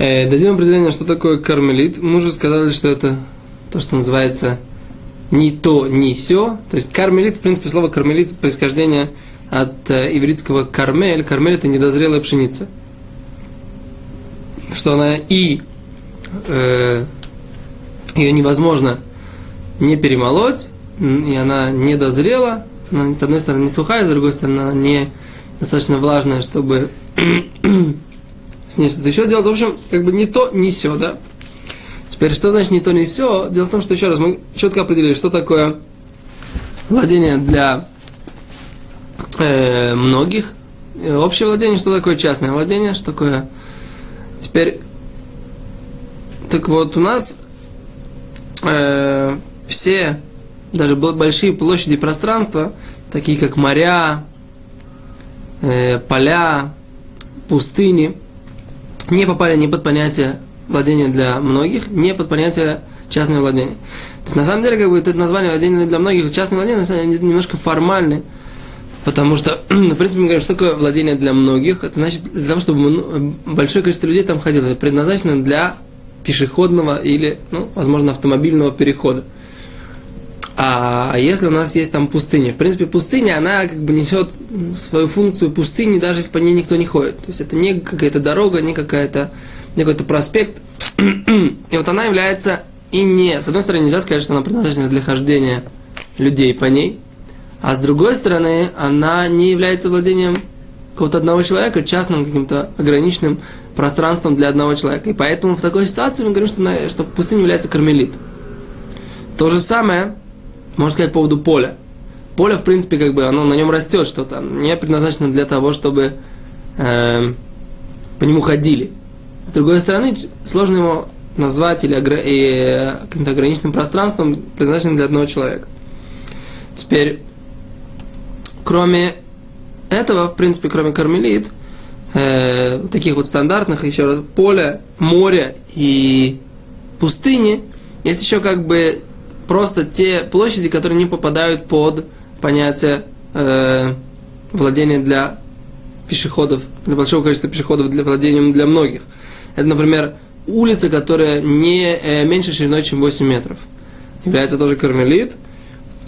Э, дадим определение, что такое кармелит. Мы уже сказали, что это то, что называется ни то, ни сё. То есть кармелит, в принципе, слово кармелит происхождение от э, ивритского кармель. Кармель это недозрелая пшеница. Что она и э, ее невозможно не перемолоть, и она не дозрела. Она, с одной стороны, не сухая, с другой стороны, она не достаточно влажная, чтобы с ней что-то еще делать. В общем, как бы не то, не все, да. Теперь, что значит не то, не все? Дело в том, что еще раз мы четко определили, что такое владение для э, многих, э, общее владение, что такое частное владение, что такое... Теперь, так вот, у нас э, все, даже большие площади пространства, такие как моря, э, поля, пустыни, не попали ни под понятие владения для многих, не под понятие частное владение. То есть, на самом деле, как бы, это название владения для многих, частное владение, немножко формальное, потому что, в принципе, мы говорим, что такое владение для многих, это значит для того, чтобы большое количество людей там ходило, предназначено для пешеходного или, ну, возможно, автомобильного перехода. А если у нас есть там пустыня, в принципе, пустыня, она как бы несет свою функцию пустыни, даже если по ней никто не ходит. То есть это не какая-то дорога, не какая-то не какой-то проспект. И вот она является и не, с одной стороны, нельзя сказать, что она предназначена для хождения людей по ней, а с другой стороны, она не является владением какого-то одного человека, частным каким-то ограниченным пространством для одного человека. И поэтому в такой ситуации мы говорим, что, что пустыня является кармелит. То же самое можно сказать, по поводу поля. Поле, в принципе, как бы, оно на нем растет что-то, не предназначено для того, чтобы э, по нему ходили. С другой стороны, сложно его назвать или огр... и, каким-то ограниченным пространством, предназначенным для одного человека. Теперь, кроме этого, в принципе, кроме кармелит, э, таких вот стандартных, еще раз, поля, море и пустыни, есть еще как бы просто те площади, которые не попадают под понятие э, владения для пешеходов, для большого количества пешеходов, для владения для многих. Это, например, улица, которая не э, меньше шириной, чем 8 метров. Является тоже кармелит.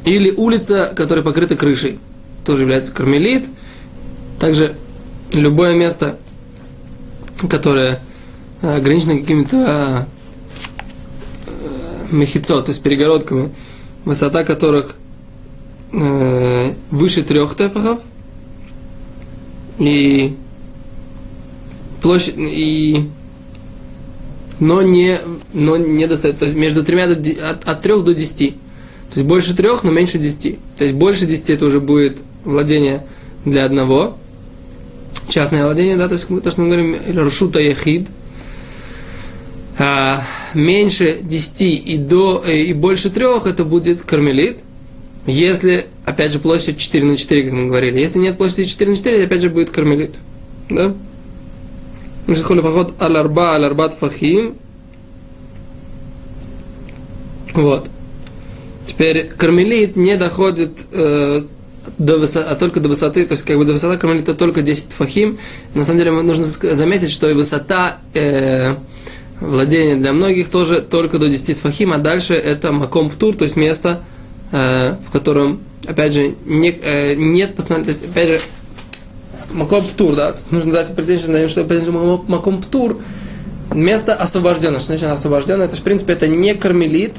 Или улица, которая покрыта крышей. Тоже является кармелит. Также любое место, которое э, ограничено какими-то мехицо, то есть перегородками, высота которых э, выше трех тефахов, и площадь, и но не, но не достает, то есть между тремя до, от, от трех до десяти. То есть больше трех, но меньше десяти. То есть больше десяти это уже будет владение для одного. Частное владение, да, то есть то, что мы говорим, ршута яхид – меньше 10 и, до, э, и больше 3 это будет кармелит. Если, опять же, площадь 4 на 4, как мы говорили. Если нет площади 4 на 4, опять же будет кармелит. Да? поход аль-арба, аль-арбат фахим. Вот. Теперь кармелит не доходит э, до высоты, а только до высоты, то есть как бы до высоты кармелита только 10 фахим. На самом деле нужно заметить, что и высота э, владение для многих тоже только до 10 фахим, а дальше это маком птур, то есть место, э, в котором, опять же, не, э, нет постановления, то есть, опять же, маком птур, да, нужно дать определение, что, опять же, маком птур, место освобожденное, что значит освобожденное, это, в принципе, это не кармелит,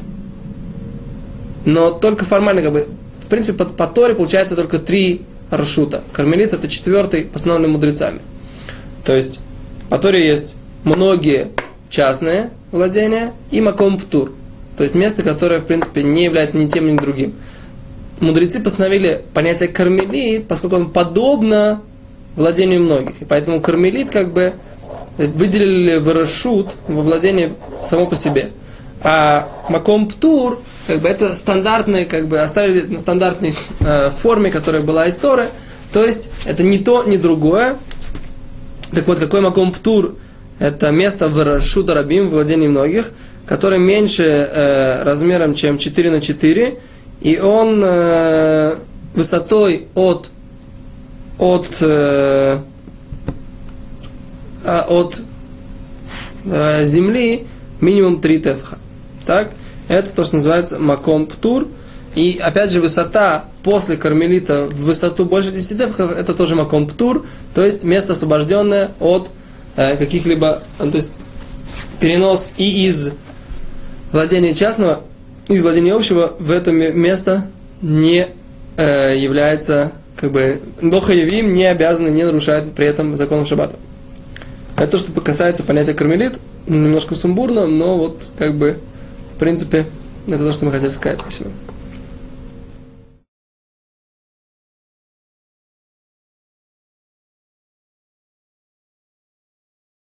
но только формально, как бы, в принципе, по, по Торе получается только три рашута. Кармелит это четвертый, постановленный мудрецами. То есть, по Торе есть многие частное владение и маком птур, то есть место, которое, в принципе, не является ни тем, ни другим. Мудрецы постановили понятие кармелит, поскольку он подобно владению многих. И поэтому кармелит как бы выделили в расшут во владение само по себе. А маком птур, как бы это стандартные, как бы оставили на стандартной э, форме, которая была из. То есть это не то, не другое. Так вот, какой маком птур это место в Рашута Рабим, в владении многих, которое меньше э, размером, чем 4 на 4, и он э, высотой от, от, э, а, от э, земли минимум 3 тефха. Так? Это то, что называется маком птур. И опять же, высота после кармелита в высоту больше 10 тефхов, это тоже маком птур, то есть место освобожденное от каких-либо, э, то есть перенос и из владения частного, из владения общего в это место не э, является, как бы, дохаевим не обязаны, не нарушает при этом законов шаббата. Это то, что касается понятия кармелит, немножко сумбурно, но вот, как бы, в принципе, это то, что мы хотели сказать. Спасибо.